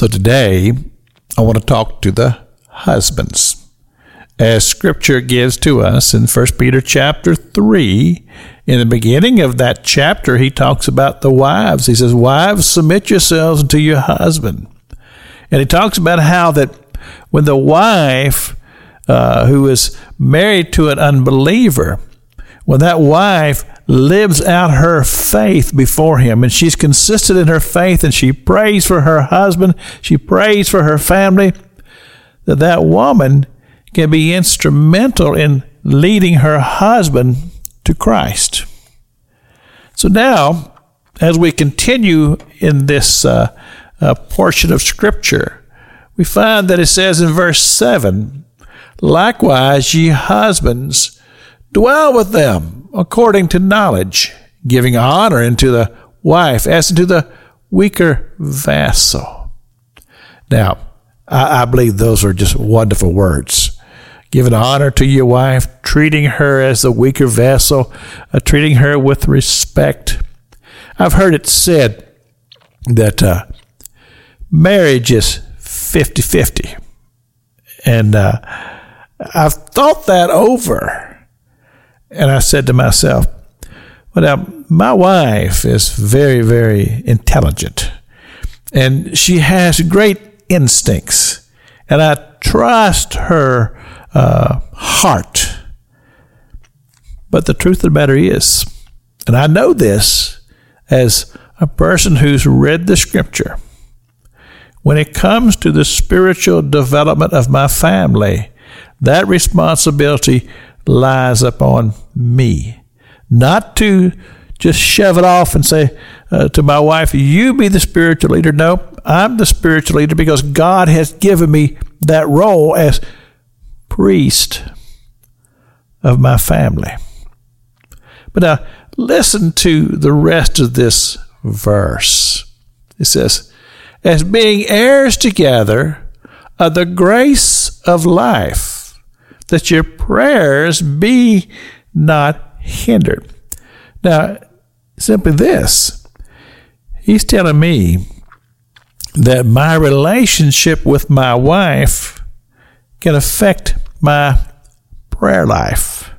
So today, I want to talk to the husbands. As scripture gives to us in 1 Peter chapter 3, in the beginning of that chapter, he talks about the wives. He says, Wives, submit yourselves to your husband. And he talks about how that when the wife uh, who is married to an unbeliever, when that wife lives out her faith before him. And she's consistent in her faith and she prays for her husband, she prays for her family, that that woman can be instrumental in leading her husband to Christ. So now, as we continue in this uh, uh, portion of Scripture, we find that it says in verse 7 Likewise, ye husbands, dwell with them according to knowledge, giving honor unto the wife as unto the weaker vassal. Now, I, I believe those are just wonderful words giving honor to your wife, treating her as the weaker vessel, uh, treating her with respect. I've heard it said that uh, marriage is 50 50. And uh, I've thought that over. And I said to myself, well, now, my wife is very, very intelligent. And she has great instincts. And I trust her uh, heart. But the truth of the matter is, and I know this as a person who's read the scripture, when it comes to the spiritual development of my family, that responsibility lies upon me. Not to just shove it off and say uh, to my wife, You be the spiritual leader. No, I'm the spiritual leader because God has given me that role as priest of my family. But now, listen to the rest of this verse. It says, As being heirs together of the grace of life, that your prayers be not hindered. Now, simply this He's telling me that my relationship with my wife can affect my prayer life.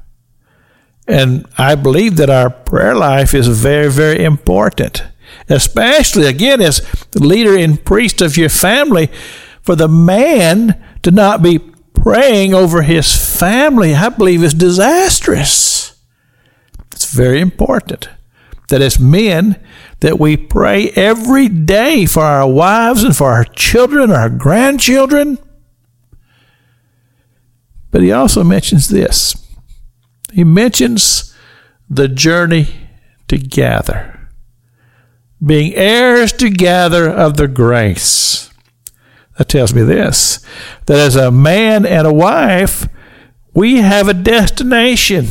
And I believe that our prayer life is very, very important, especially again as the leader and priest of your family. For the man to not be praying over his family, I believe, is disastrous. It's very important that as men that we pray every day for our wives and for our children, our grandchildren but he also mentions this. He mentions the journey together, being heirs together of the grace. That tells me this that as a man and a wife, we have a destination,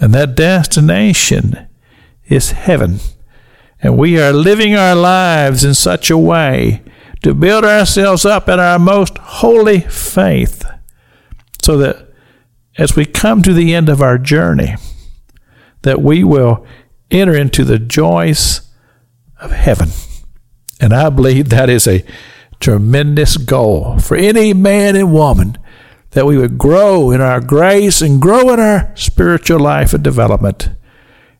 and that destination is heaven. And we are living our lives in such a way to build ourselves up in our most holy faith so that as we come to the end of our journey, that we will enter into the joys of heaven. And I believe that is a tremendous goal for any man and woman that we would grow in our grace and grow in our spiritual life and development,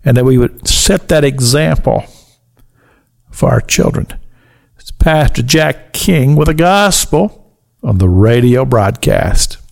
and that we would set that example for our children. It's Pastor Jack King with a gospel on the radio broadcast.